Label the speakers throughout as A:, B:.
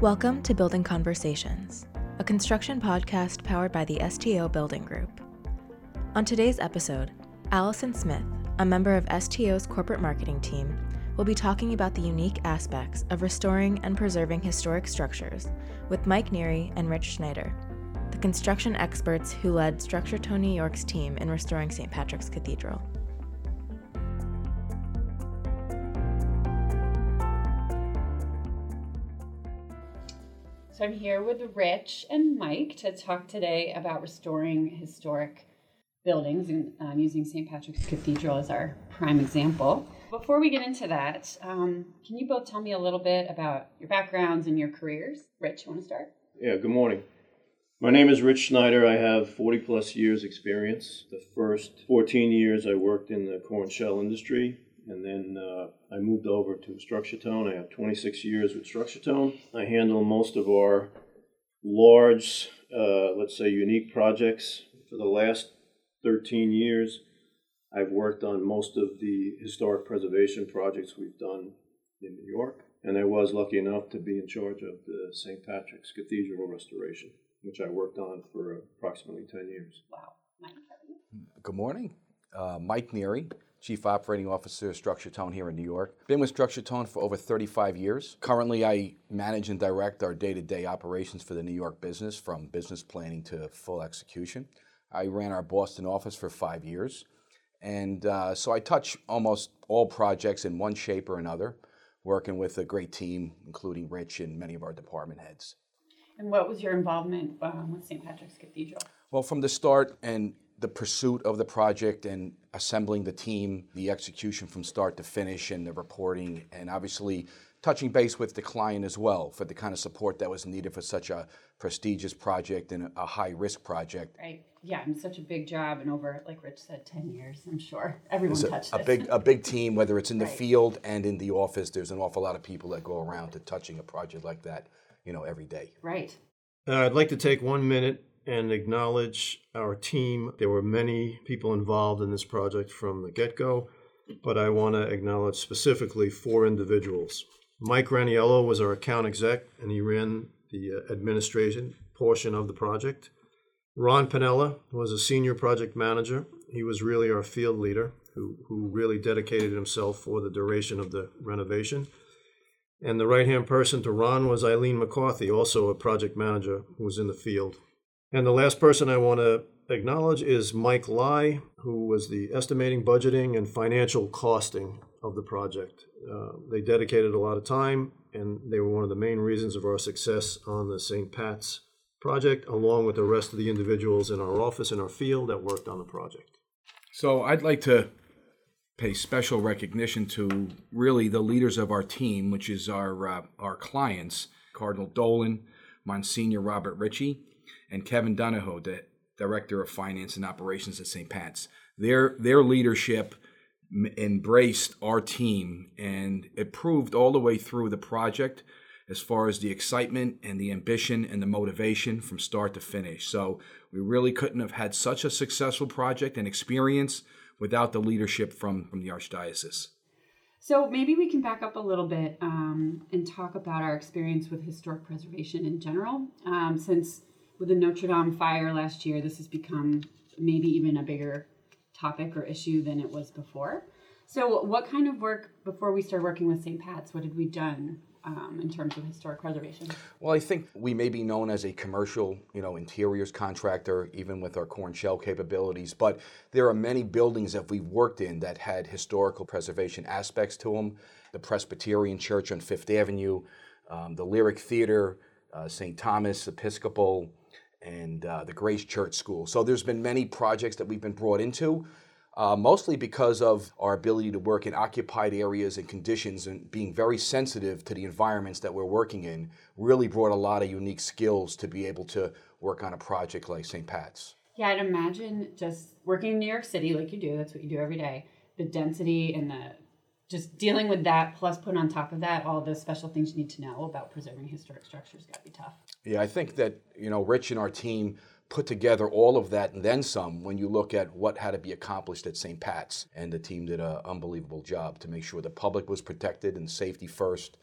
A: Welcome to Building Conversations, a construction podcast powered by the STO Building Group. On today's episode, Allison Smith, a member of STO's corporate marketing team, will be talking about the unique aspects of restoring and preserving historic structures with Mike Neary and Rich Schneider, the construction experts who led Structure Tone New York's team in restoring St. Patrick's Cathedral.
B: So I'm here with Rich and Mike to talk today about restoring historic buildings and um, using St. Patrick's Cathedral as our prime example. Before we get into that, um, can you both tell me a little bit about your backgrounds and your careers? Rich, you want to start?
C: Yeah, good morning. My name is Rich Schneider. I have 40 plus years experience. The first 14 years I worked in the core and shell industry and then uh, I moved over to Structure Tone. I have 26 years with Structure Tone. I handle most of our large, uh, let's say, unique projects. For the last 13 years, I've worked on most of the historic preservation projects we've done in New York. And I was lucky enough to be in charge of the St. Patrick's Cathedral restoration, which I worked on for approximately 10 years.
B: Wow.
D: Good morning. Uh, Mike Neary. Chief Operating Officer, of Structure Tone here in New York. Been with Structure Tone for over 35 years. Currently, I manage and direct our day to day operations for the New York business, from business planning to full execution. I ran our Boston office for five years. And uh, so I touch almost all projects in one shape or another, working with a great team, including Rich and many of our department heads.
B: And what was your involvement um, with St. Patrick's Cathedral?
D: Well, from the start, and the pursuit of the project and assembling the team, the execution from start to finish, and the reporting, and obviously touching base with the client as well for the kind of support that was needed for such a prestigious project and a high risk project.
B: Right. Yeah, and such a big job, and over, like Rich said, ten years. I'm sure everyone
D: it's
B: touched
D: a,
B: this.
D: a big a big team, whether it's in the
B: Right.
D: field and in the office. There's an awful lot of people that go around to touching a project like that, you know, every day.
B: right.
C: Uh, I'd like to take one minute and acknowledge our team. There were many people involved in this project from the get go, but I want to acknowledge specifically four individuals. Mike Raniello was our account exec, and he ran the uh, administration portion of the project. Ron Pinella was a senior project manager. He was really our field leader who, who really dedicated himself for the duration of the renovation. And the right hand person to Ron was Eileen McCarthy, also a project manager who was in the field. And the last person I want to acknowledge is Mike Lai, who was the estimating, budgeting, and financial costing of the project. Uh, they dedicated a lot of time, and they were one of the main reasons of our success on the St. Pat's project, along with the rest of the individuals in our office and our field that worked on the project.
E: So I'd like to pay special recognition to really the leaders of our team, which is our uh, our clients, Cardinal Dolan, Monsignor Robert Ritchie, and Kevin Donahoe, the Director of Finance and Operations at St. Pat's. Their their leadership embraced our team, and it proved all the way through the project as far as the excitement and the ambition and the motivation from start to finish. So we really couldn't have had such a successful project and experience without the leadership from, from the Archdiocese.
B: So maybe we can back up a little bit um, and talk about our experience with historic preservation in general. Um, since with the Notre Dame fire last year, this has become maybe even a bigger topic or issue than it was before. So, what kind of work before we started working with St. Pat's? What had we done um, in terms of historic preservation?
D: Well, I think we may be known as a commercial, you know, interiors contractor, even with our core and shell capabilities. But there are many buildings that we've worked in that had historical preservation aspects to them. The Presbyterian Church on Fifth Avenue, um, the Lyric Theater, uh, St. Thomas Episcopal, and uh, the Grace Church School. So there's been many projects that we've been brought into. Uh, mostly because of our ability to work in occupied areas and conditions and being very sensitive to the environments that we're working in really brought a lot of unique skills to be able to work on a project like St. Pat's.
B: Yeah, I'd imagine just working in New York City like you do, that's what you do every day. The density and the just dealing with that, plus put on top of that all the special things you need to know about preserving historic structures got to be tough.
D: Yeah, I think that, you know, Rich and our team put together all of that and then some when you look at what had to be accomplished at St. Pat's. And the team did an unbelievable job to make sure the public was protected and safety first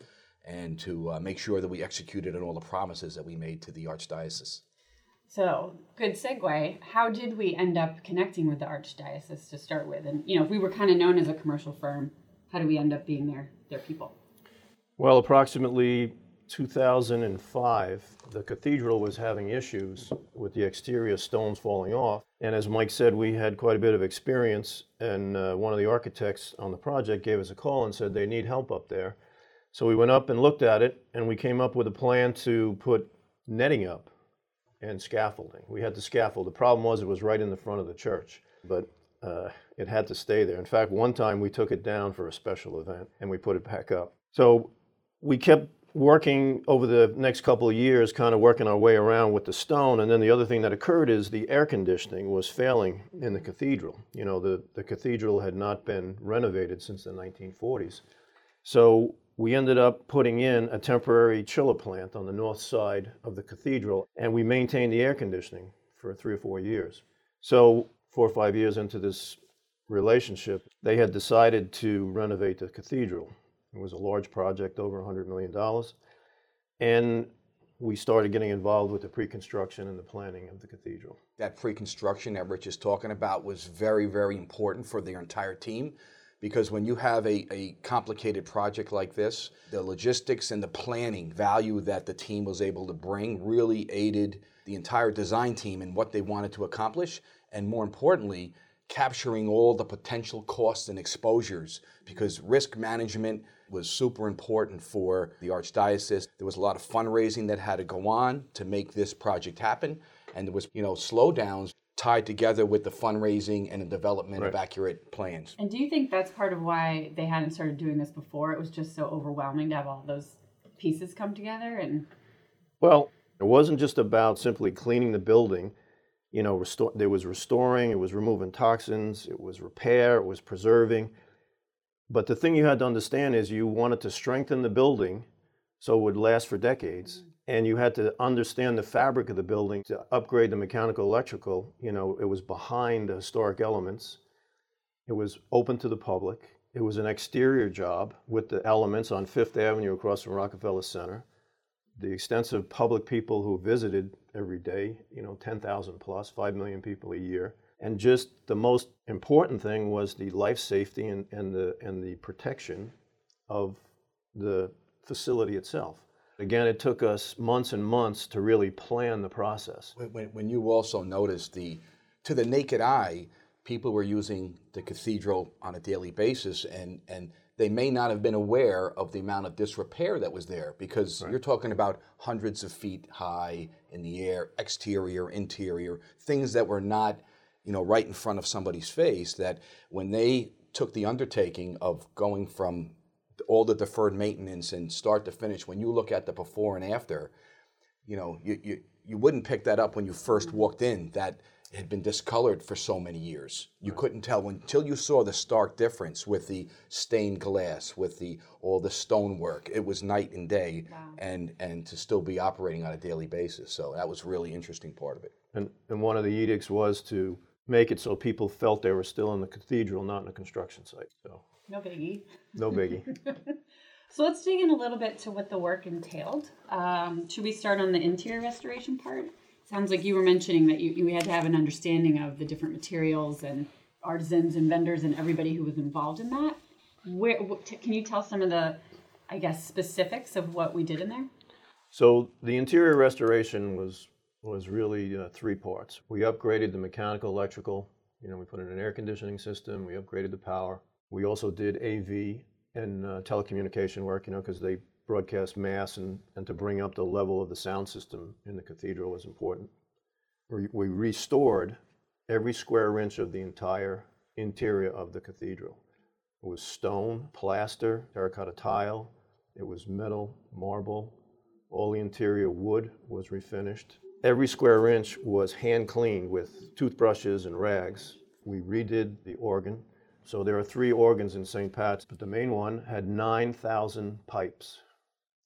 D: and to uh, make sure that we executed on all the promises that we made to the Archdiocese.
B: So, good segue. How did we end up connecting with the Archdiocese to start with? And, you know, if we were kind of known as a commercial firm, how do we end up being their, their people?
C: Well, approximately 2005, the cathedral was having issues with the exterior stones falling off. And as Mike said, we had quite a bit of experience, and uh, one of the architects on the project gave us a call and said they need help up there. So we went up and looked at it, and we came up with a plan to put netting up and scaffolding. We had the scaffold. The problem was it was right in the front of the church, but uh, it had to stay there. In fact, one time we took it down for a special event and we put it back up. So we kept working over the next couple of years, kind of working our way around with the stone. And then the other thing that occurred is the air conditioning was failing in the cathedral. You know, the, the cathedral had not been renovated since the 1940s. So we ended up putting in a temporary chiller plant on the north side of the cathedral, and we maintained the air conditioning for three or four years. So, four or five years into this relationship, they had decided to renovate the cathedral. It was a large project, over $100 million. And we started getting involved with the pre-construction and the planning of the cathedral.
D: That pre-construction that Rich is talking about was very, very important for their entire team because when you have a, a complicated project like this, the logistics and the planning value that the team was able to bring really aided the entire design team in what they wanted to accomplish, and more importantly, capturing all the potential costs and exposures because risk management was super important for the Archdiocese. There was a lot of fundraising that had to go on to make this project happen, and there was, you know, slowdowns tied together with the fundraising and the development right. of accurate plans.
B: And do you think that's part of why they hadn't started doing this before? It was just so overwhelming to have all those pieces come together and
C: Well, it wasn't just about simply cleaning the building. You know, restore, there was restoring, it was removing toxins, it was repair, it was preserving. But the thing you had to understand is you wanted to strengthen the building so it would last for decades. Mm-hmm and you had to understand the fabric of the building to upgrade the mechanical electrical you know it was behind the historic elements. It was open to the public. It was an exterior job with the elements on fifth avenue across from rockefeller center. The extensive public people who visited every day you know 10000 plus 5 million people a year. And just the most important thing was the life safety and, and the and the protection of the facility itself Again, it took us months and months to really plan the process.
D: When, when you also noticed the, to the naked eye, people were using the cathedral on a daily basis, and, and they may not have been aware of the amount of disrepair that was there because right. you're talking about hundreds of feet high in the air, exterior, interior, things that were not, you know, right in front of somebody's face. That when they took the undertaking of going from all the deferred maintenance and start to finish, when you look at the before and after, you know, you, you, you wouldn't pick that up when you first mm-hmm. walked in. That had been discolored for so many years. You right. couldn't tell until you saw the stark difference with the stained glass, with the all the stonework. It was night and day, wow. and and to still be operating on a daily basis. So that was really interesting part of it.
C: And and one of the edicts was to make it so people felt they were still in the cathedral, not in a construction site. So
B: no biggie.
C: No biggie.
B: so let's dig in a little bit to what the work entailed. Um, should we start on the interior restoration part? Sounds like you were mentioning that you, you had to have an understanding of the different materials and artisans and vendors and everybody who was involved in that. Where can you tell some of the, I guess, specifics of what we did in there?
C: So the interior restoration was was really uh, three parts. We upgraded the mechanical, electrical. You know, we put in an air conditioning system. We upgraded the power. We also did AV and uh, telecommunication work, you know, because they broadcast mass and, and to bring up the level of the sound system in the cathedral was important. We, we restored every square inch of the entire interior of the cathedral. It was stone, plaster, terracotta tile, it was metal, marble, all the interior wood was refinished. Every square inch was hand cleaned with toothbrushes and rags. We redid the organ. So there are three organs in St. Pat's, but the main one had 9,000 pipes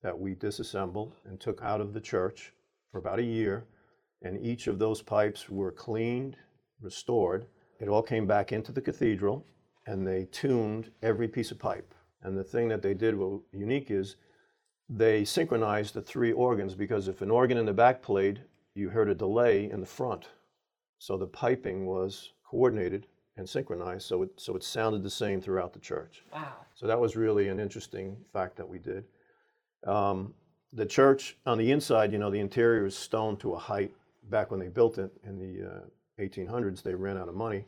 C: that we disassembled and took out of the church for about a year. And each of those pipes were cleaned, restored. It all came back into the cathedral, and they tuned every piece of pipe. And the thing that they did, what unique is, they synchronized the three organs because if an organ in the back played, you heard a delay in the front. So the piping was coordinated and synchronized, so it, so it sounded the same throughout the church.
B: Wow.
C: So that was really an interesting fact that we did. Um, the church on the inside, you know, the interior is stone to a height. Back when they built it in the uh, 1800s, they ran out of money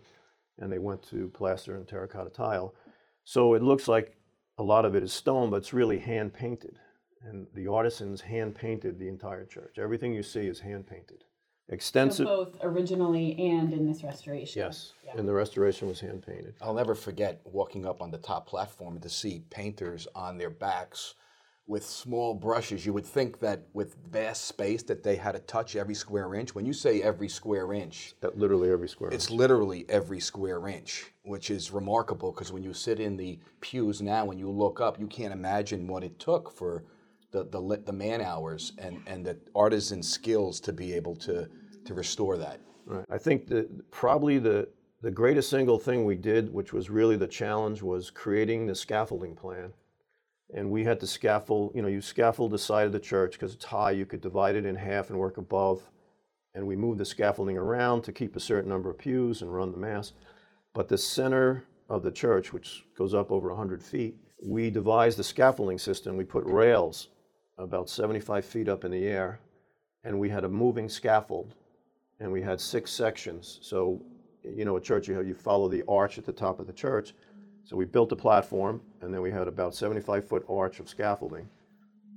C: and they went to plaster and terracotta tile. So it looks like a lot of it is stone, but it's really hand painted. And the artisans hand painted the entire church. Everything you see is hand painted. Extensive.
B: So both originally and in this restoration.
C: yes. And the restoration was hand painted.
D: I'll never forget walking up on the top platform to see painters on their backs with small brushes. You would think that with vast space that they had to touch every square inch. When you say every square inch,
C: That literally every square. Inch.
D: It's literally every square inch, which is remarkable because when you sit in the pews now, when you look up, you can't imagine what it took for the the, the man hours and, and the artisan skills to be able to to restore that.
C: Right. I think that probably the, the greatest single thing we did, which was really the challenge, was creating the scaffolding plan. And we had to scaffold, you know, you scaffold the side of the church because it's high, you could divide it in half and work above. And we moved the scaffolding around to keep a certain number of pews and run the mass. But the center of the church, which goes up over 100 feet, we devised the scaffolding system. We put rails about 75 feet up in the air, and we had a moving scaffold and we had six sections. So, you know, a church, you, have, you follow the arch at the top of the church. So we built a platform, and then we had about 75 foot arch of scaffolding,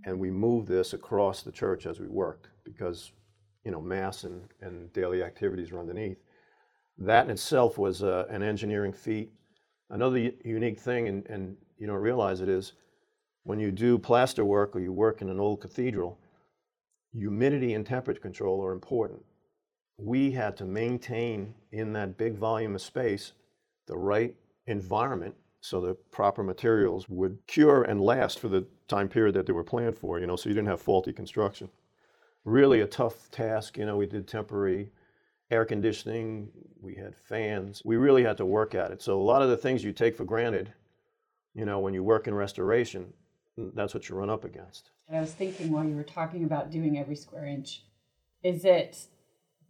C: and we moved this across the church as we worked because, you know, mass and, and daily activities were underneath. That in itself was uh, an engineering feat. Another unique thing, and, and you don't realize it, is when you do plaster work or you work in an old cathedral, humidity and temperature control are important we had to maintain in that big volume of space the right environment so the proper materials would cure and last for the time period that they were planned for, you know, so you didn't have faulty construction. Really a tough task, you know, we did temporary air conditioning, we had fans. We really had to work at it. So a lot of the things you take for granted, you know, when you work in restoration, that's what you run up against.
B: And I was thinking while you were talking about doing every square inch, is it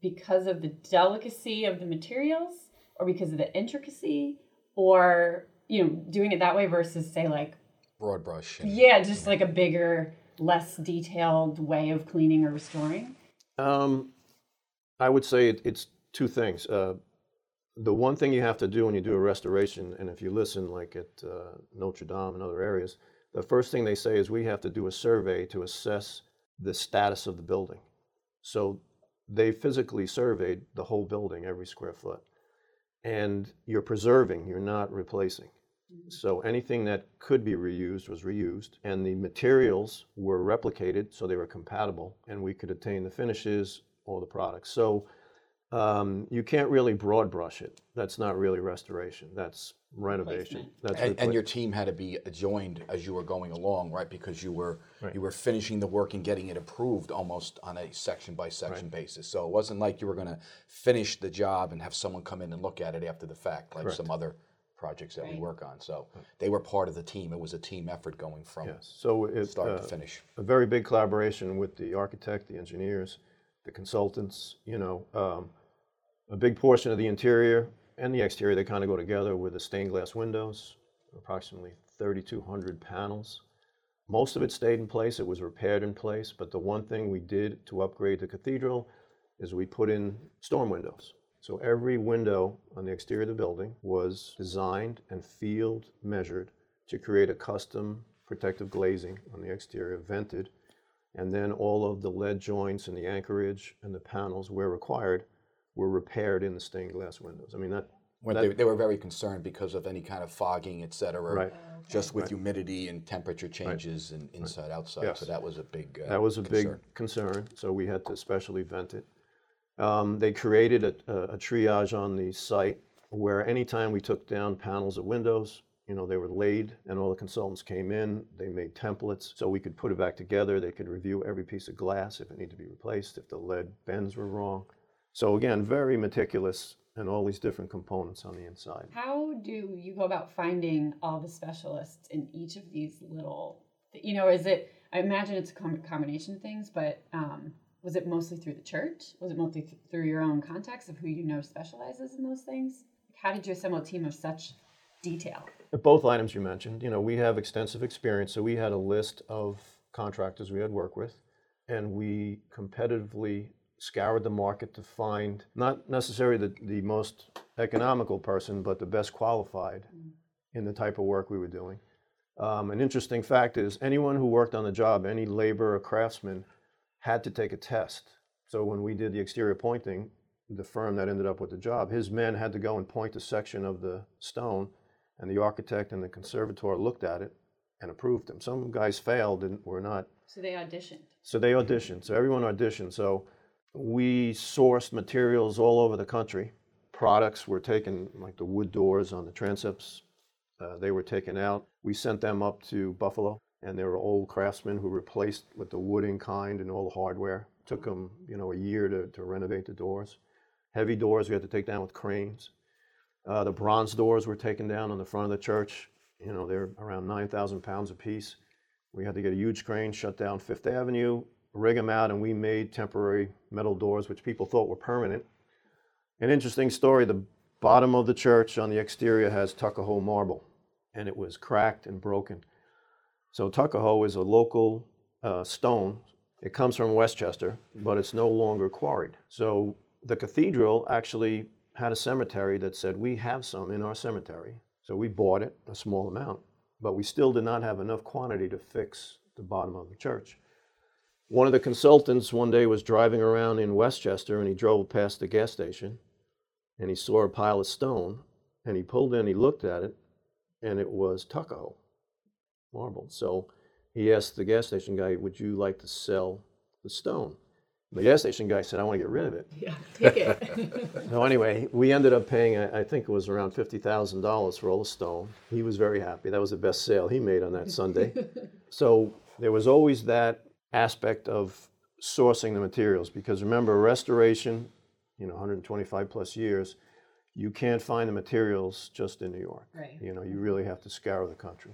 B: because of the delicacy of the materials or because of the intricacy or you know doing it that way versus say like
D: Broad brush.
B: yeah just like a bigger less detailed way of cleaning or restoring
C: Um, I would say it, it's two things. Uh, the one thing you have to do when you do a restoration, and if you listen, like at uh, Notre Dame and other areas, the first thing they say is we have to do a survey to assess the status of the building. So they physically surveyed the whole building, every square foot, and you're preserving, you're not replacing. Mm-hmm. So anything that could be reused was reused, and the materials were replicated so they were compatible, and we could attain the finishes or the products. So um, you can't really broad brush it. That's not really restoration. That's renovation. That's
D: And, and your team had to be joined as you were going along, right? Because you were you were finishing the work and getting it approved almost on a section by section basis. So it wasn't like you were going to finish the job and have someone come in and look at it after the fact, like some other projects that we work on. So they were part of the team. It was a team effort going from
C: Yes. So it,
D: start
C: uh,
D: to finish.
C: a very big collaboration with the architect, the engineers, the consultants. You know, um, a big portion of the interior and the exterior they kind of go together with the stained glass windows, approximately 3,200 panels. Most of it stayed in place. It was repaired in place. But the one thing we did to upgrade the cathedral is we put in storm windows. So every window on the exterior of the building was designed and field measured to create a custom protective glazing on the exterior, vented, and then all of the lead joints and the anchorage and the panels where required were repaired in the stained glass windows. I mean that
D: When they, they were very concerned because of any kind of fogging, et cetera.
C: Right.
D: Just with humidity and temperature changes and inside outside.
C: Yes.
D: So that was a big uh,
C: That was a
D: concern.
C: big concern, so we had to specially vent it. Um, they created a, a a triage on the site where anytime we took down panels of windows, you know, they were laid and all the consultants came in, they made templates so we could put it back together. They could review every piece of glass if it needed to be replaced, if the lead bends were wrong. So again, very meticulous and all these different components on the inside.
B: how do you go about finding all the specialists in each of these little you know is it I imagine it's a com- combination of things, but um, was it mostly through the church? Was it mostly th- through your own contacts of who you know specializes in those things? How did you assemble a team of such detail?
C: Both items you mentioned, you know, we have extensive experience, so we had a list of contractors we had worked with, and we competitively scoured the market to find not necessarily the, the most economical person, but the best qualified in the type of work we were doing. Um, an interesting fact is anyone who worked on the job, any labor or craftsman, had to take a test. So when we did the exterior pointing, the firm that ended up with the job, his men had to go and point a section of the stone, and the architect and the conservator looked at it and approved them. Some guys failed and were not
B: So they auditioned.
C: so they auditioned. So everyone auditioned. So we sourced materials all over the country. Products were taken, like the wood doors on the transepts, uh, they were taken out. We sent them up to Buffalo, and there were old craftsmen who replaced with the wood in kind and all the hardware. Took them, you know, a year to, to renovate the doors. Heavy doors we had to take down with cranes. Uh, the bronze doors were taken down on the front of the church. You know, they're around 9,000 pounds apiece. We had to get a huge crane, shut down Fifth Avenue, rig them out, and we made temporary metal doors, which people thought were permanent. An interesting story the bottom of the church on the exterior has Tuckahoe marble, and it was cracked and broken. So, Tuckahoe is a local uh, stone. It comes from Westchester, but it's no longer quarried. So, the cathedral actually had a cemetery that said, We have some in our cemetery. So, we bought it, a small amount, but we still did not have enough quantity to fix the bottom of the church. One of the consultants one day was driving around in Westchester and he drove past the gas station and he saw a pile of stone and he pulled in, he looked at it, and it was Tuckahoe marble. So he asked the gas station guy, Would you like to sell the stone? The gas station guy said, I want to get rid of it.
B: Yeah, take it.
C: So anyway, we ended up paying, I I think it was around fifty thousand dollars for all the stone. He was very happy. That was the best sale he made on that Sunday. So there was always that aspect of sourcing the materials because remember, restoration, you know, 125 plus years, you can't find the materials just in New York.
B: Right.
C: You know, you really have to scour the country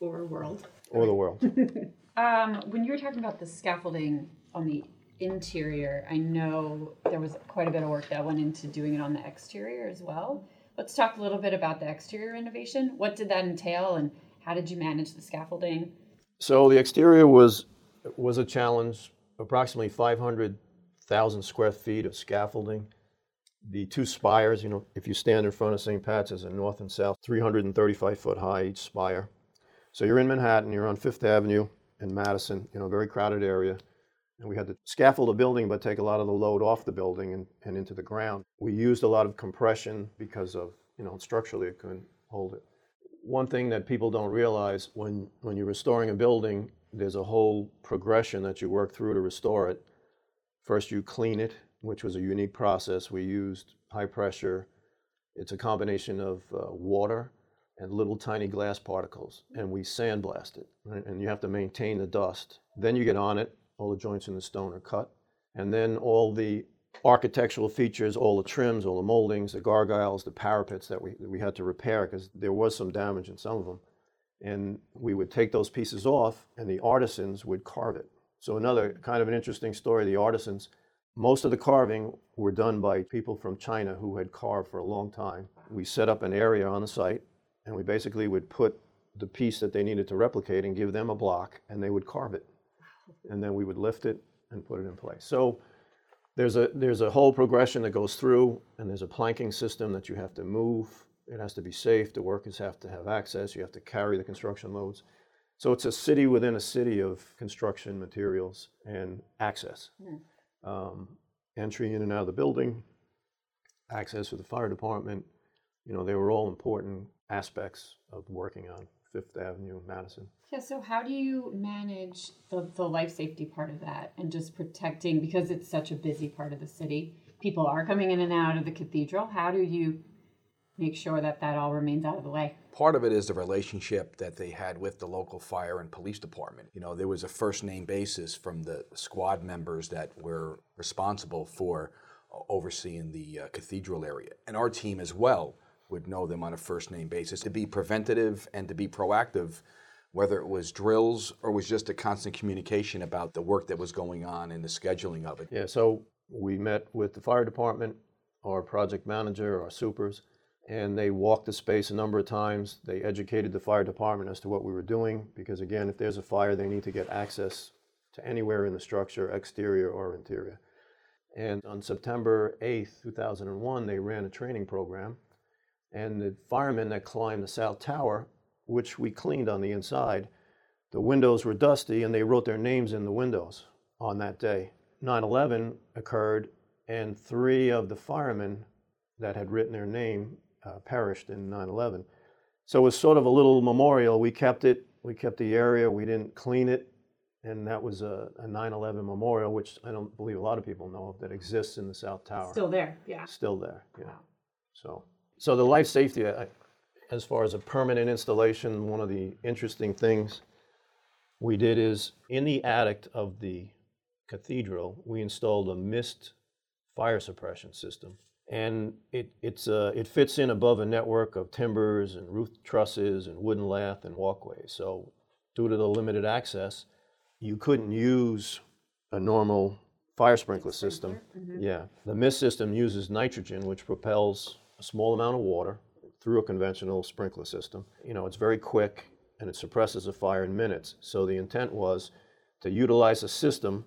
B: or world.
C: or the world.
B: Um, when you were talking about the scaffolding on the interior, I know there was quite a bit of work that went into doing it on the exterior as well. Let's talk a little bit about the exterior renovation. What did that entail, and how did you manage the scaffolding?
C: So the exterior was was a challenge. Approximately 500,000 square feet of scaffolding. The two spires, you know, if you stand in front of St. Pat's as a north and south, 335 foot high each spire. So you're in Manhattan, you're on Fifth Avenue in Madison, you know, very crowded area. And we had to scaffold the building, but take a lot of the load off the building and, and into the ground. We used a lot of compression because of, you know, structurally it couldn't hold it. One thing that people don't realize when, when you're restoring a building, there's a whole progression that you work through to restore it. First, you clean it, which was a unique process. We used high pressure. It's a combination of uh, water and little tiny glass particles, and we sandblast it. Right? And you have to maintain the dust. Then you get on it. All the joints in the stone are cut, and then all the architectural features, all the trims, all the moldings, the gargoyles, the parapets that we, we had to repair because there was some damage in some of them. And we would take those pieces off, and the artisans would carve it. So, another kind of an interesting story the artisans, most of the carving were done by people from China who had carved for a long time. We set up an area on the site, and we basically would put the piece that they needed to replicate and give them a block, and they would carve it. And then we would lift it and put it in place. So, there's a, there's a whole progression that goes through, and there's a planking system that you have to move. It has to be safe. The workers have to have access. You have to carry the construction loads. So it's a city within a city of construction materials and access. Um, entry in and out of the building, access for the fire department. You know, they were all important aspects of working on Fifth Avenue, in Madison.
B: Yeah, so how do you manage the, the life safety part of that and just protecting because it's such a busy part of the city? People are coming in and out of the cathedral. How do you make sure that that all remains out of the way?
D: Part of it is the relationship that they had with the local fire and police department. You know, there was a first name basis from the squad members that were responsible for uh, overseeing the uh, cathedral area. And our team as well would know them on a first name basis. To be preventative and to be proactive, whether it was drills or was just a constant communication about the work that was going on and the scheduling of it?
C: Yeah, so we met with the fire department, our project manager, our supers, and they walked the space a number of times. They educated the fire department as to what we were doing, because again, if there's a fire, they need to get access to anywhere in the structure, exterior or interior. And on September 8th, 2001, they ran a training program. And the firemen that climbed the South Tower, which we cleaned on the inside, the windows were dusty and they wrote their names in the windows on that day. 9 11 occurred, and three of the firemen that had written their name uh, perished in 9 11. So it was sort of a little memorial. We kept it, we kept the area, we didn't clean it, and that was a, a 9/11 memorial, which I don't believe a lot of people know of, that exists in the South Tower.
B: Still there, yeah.
C: Still there, yeah. So, so the life safety, I- as far as a permanent installation, one of the interesting things we did is in the attic of the cathedral, we installed a mist fire suppression system. And it, it's, uh, it fits in above a network of timbers and roof trusses and wooden lath and walkways. So due to the limited access, you couldn't use a normal fire sprinkler system. Yeah, the mist system uses nitrogen, which propels a small amount of water through a conventional sprinkler system. You know, it's very quick and it suppresses a fire in minutes. So the intent was to utilize a system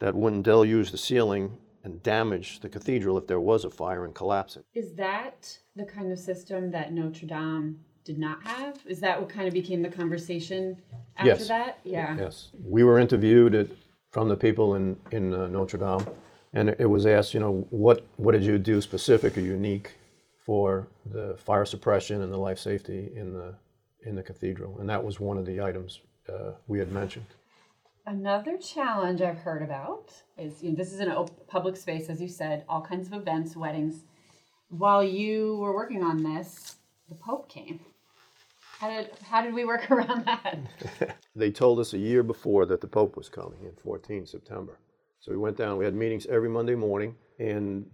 C: that wouldn't deluge the ceiling and damage the cathedral if there was a fire and collapse it.
B: Is that the kind of system that Notre Dame did not have? Is that what kind of became the conversation after
C: Yes.
B: that? Yeah.
C: Yes. We were interviewed at, from the people in, in uh, Notre Dame, and it was asked, you know, what, what did you do specific or unique for the fire suppression and the life safety in the, in the cathedral? And that was one of the items uh, we had mentioned.
B: Another challenge I've heard about is you know, this is an op- public space, as you said, all kinds of events, weddings. While you were working on this, the Pope came. How did how did we work around that?
C: They told us a year before that the Pope was coming in 14 September. So we went down, we had meetings every Monday morning, and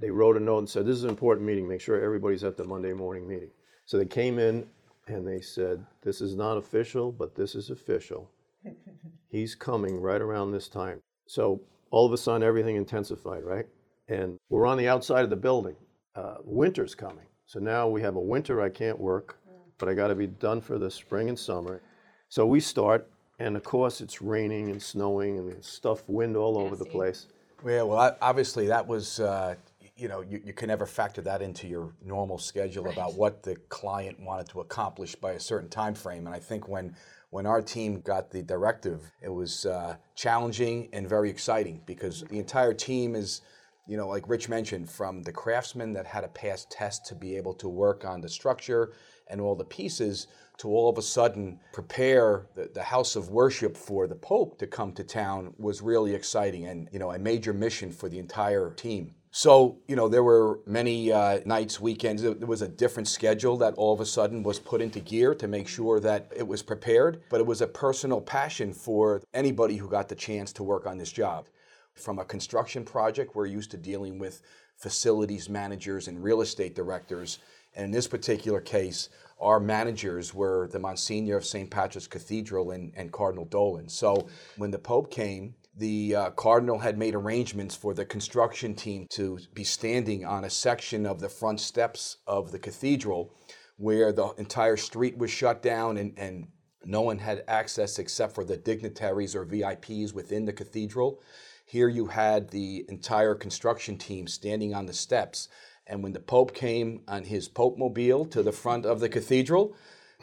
C: they wrote a note and said, This is an important meeting, make sure everybody's at the Monday morning meeting. So they came in and they said, This is not official, but this is official. He's coming right around this time. So all of a sudden, everything intensified, right? And we're on the outside of the building. Uh, winter's coming. So now we have a winter I can't work, but I got to be done for the spring and summer. So we start, and of course, it's raining and snowing and stuff, wind all over the place.
D: Yeah, well, I- obviously that was, uh, y- you know, you, you can never factor that into your normal schedule about what the client wanted to accomplish by a certain time frame. And I think when when our team got the directive, it was uh, challenging and very exciting because the entire team is, you know, like Rich mentioned, from the craftsmen that had to pass tests to be able to work on the structure and all the pieces to all of a sudden prepare the, the house of worship for the Pope to come to town was really exciting and, you know, a major mission for the entire team. So, you know, there were many uh, nights, weekends, there was a different schedule that all of a sudden was put into gear to make sure that it was prepared, but it was a personal passion for anybody who got the chance to work on this job. From a construction project, we're used to dealing with facilities managers and real estate directors. And in this particular case, our managers were the Monsignor of St. Patrick's Cathedral and, and Cardinal Dolan. So when the Pope came, the uh, Cardinal had made arrangements for the construction team to be standing on a section of the front steps of the cathedral where the entire street was shut down and, and no one had access except for the dignitaries or VIPs within the cathedral. Here you had the entire construction team standing on the steps. And when the Pope came on his Pope mobile to the front of the cathedral,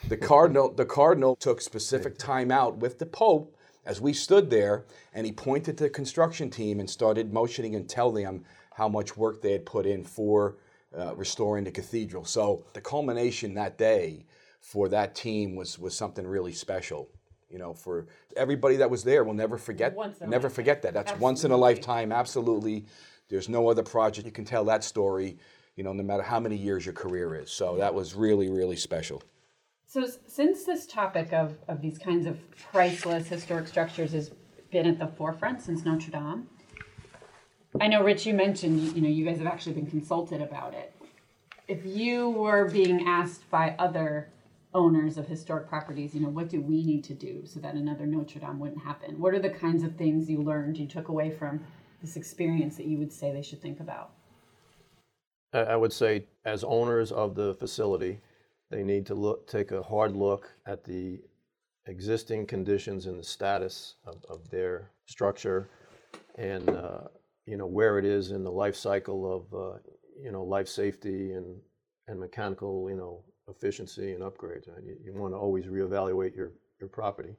D: the cardinal, the cardinal took specific time out with the Pope as we stood there, and he pointed to the construction team and started motioning and telling them how much work they had put in for uh, restoring the cathedral. So the culmination that day for that team was was something really special. You know, for everybody that was there, we'll never forget. Never forget that. That's once in a lifetime. Absolutely. There's no other project you can tell that story. You know, no matter how many years your career is. So that was really, really special.
B: So since this topic of, of these kinds of priceless historic structures has been at the forefront since Notre Dame, I know Rich, you mentioned you, you know you guys have actually been consulted about it. If you were being asked by other owners of historic properties, you know, what do we need to do so that another Notre Dame wouldn't happen? What are the kinds of things you learned, you took away from this experience that you would say they should think about?
C: I I would say, as owners of the facility, they need to look, take a hard look at the existing conditions and the status of, of their structure and, uh, you know, where it is in the life cycle of, uh, you know, life safety and, and mechanical, you know, efficiency and upgrades. And You, you want to always reevaluate your, your property.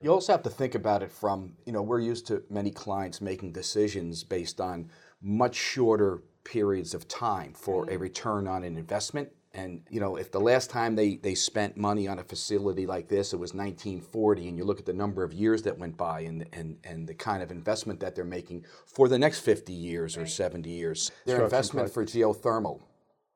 D: You also have to think about it from, you know, we're used to many clients making decisions based on much shorter periods of time for a return on an investment. And, you know, if the last time they, they spent money on a facility like this, it was 1940, and you look at the number of years that went by and, and, and the kind of investment that they're making for the next 50 years or 70 years, their
C: Construction
D: investment for geothermal,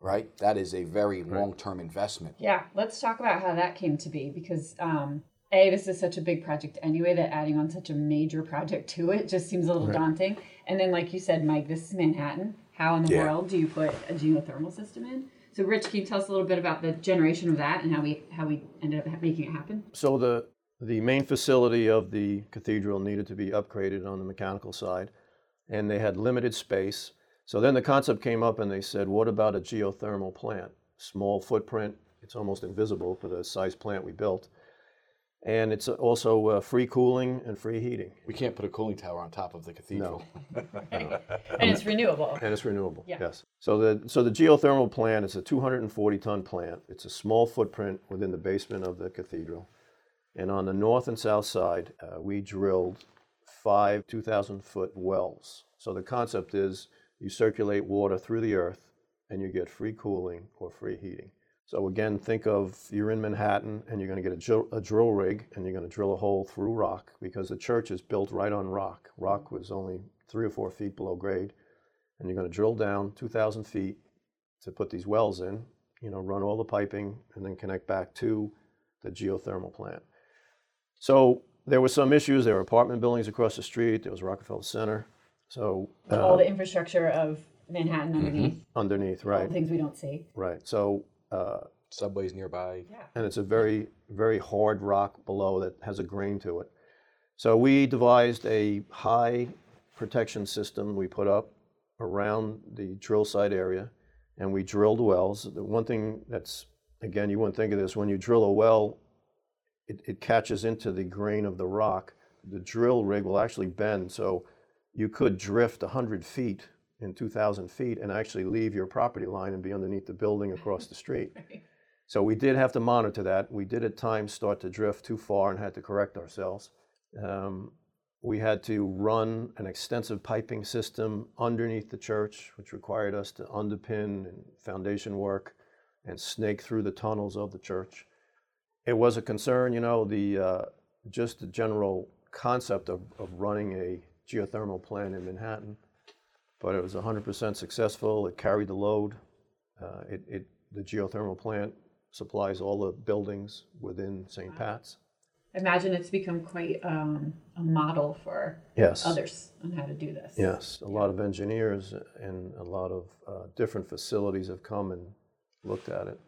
D: right? That is a very long term investment.
B: Yeah, let's talk about how that came to be because um, a this is such a big project anyway that adding on such a major project to it just seems a little daunting. And then, like you said, Mike, this is Manhattan. How in the
D: Yeah.
B: world do you put a geothermal system in? So, Rich, can you tell us a little bit about the generation of that and how we how we ended up making it happen?
C: So the, the main facility of the cathedral needed to be upgraded on the mechanical side, and they had limited space. So then the concept came up and they said, what about a geothermal plant? Small footprint, it's almost invisible for the size plant we built. And it's also uh, free cooling and free heating,
D: We can't put a cooling tower on top of the cathedral.
B: No, And it's renewable.
C: and it's renewable,
B: Yeah.
C: yes. So the, so the geothermal plant is a 240 ton plant. It's a small footprint within the basement of the cathedral. And on the north and south side, uh, we drilled five 2,000 foot wells. So the concept is you circulate water through the earth and you get free cooling or free heating. So again, think of you're in Manhattan and you're going to get a, drill- a drill rig and you're going to drill a hole through rock because the church is built right on rock. Rock was only three or four feet below grade. And you're going to drill down 2,000 feet to put these wells in, you know, run all the piping and then connect back to the geothermal plant. So there were some issues. There were apartment buildings across the street. There was Rockefeller Center. So uh,
B: All the infrastructure of Manhattan underneath,
C: underneath,
B: all
C: right,
B: the things we don't see.
C: right. So uh,
D: Subways nearby.
B: Yeah.
C: and it's a very, very hard rock below that has a grain to it. So we devised a high protection system we put up around the drill site area, and we drilled wells. The one thing that's, again, you wouldn't think of this, when you drill a well, it, it catches into the grain of the rock. The drill rig will actually bend, so you could drift 100 feet in 2,000 feet and actually leave your property line and be underneath the building across the street. So we did have to monitor that. We did at times start to drift too far and had to correct ourselves. Um, we had to run an extensive piping system underneath the church, which required us to underpin and foundation work and snake through the tunnels of the church. It was a concern, you know, the uh, just the general concept of, of running a geothermal plant in Manhattan, but it was 100% successful. It carried the load. Uh, it, it, the geothermal plant supplies all the buildings within St. Pat's.
B: I imagine it's become quite um, a model for
C: Yes.
B: others on how to do this.
C: Yes, a lot of engineers and a lot of uh, different facilities have come and looked at it.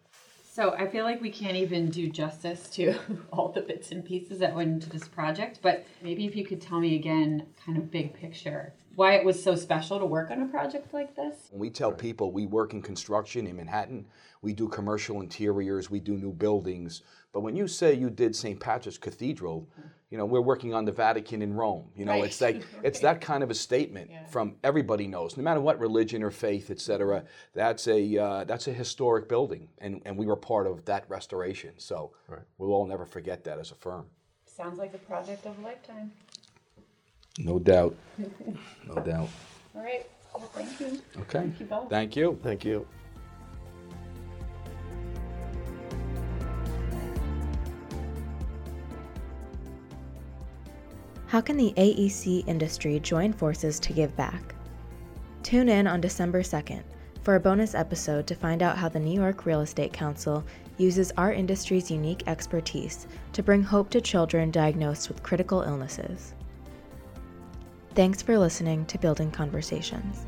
B: So I feel like we can't even do justice to all the bits and pieces that went into this project, but maybe if you could tell me again, kind of big picture, why it was so special to work on a project like this.
D: When we tell people we work in construction in Manhattan, we do commercial interiors, we do new buildings. But when you say you did St. Patrick's Cathedral, you know, we're working on the Vatican in Rome. You know,
B: Right.
D: it's like it's that kind of a statement from everybody knows, no matter what religion or faith, et cetera. That's a uh, that's a historic building, and, and we were part of that restoration. So we'll all never forget that as a firm.
B: Sounds like a project of a lifetime.
D: No doubt. No doubt.
B: All right. Well, thank you.
D: Okay.
B: Thank you both.
D: Thank you.
C: Thank you.
A: How can the AEC industry join forces to give back? Tune in on December 2nd for a bonus episode to find out how the New York Real Estate Council uses our industry's unique expertise to bring hope to children diagnosed with critical illnesses. Thanks for listening to Building Conversations.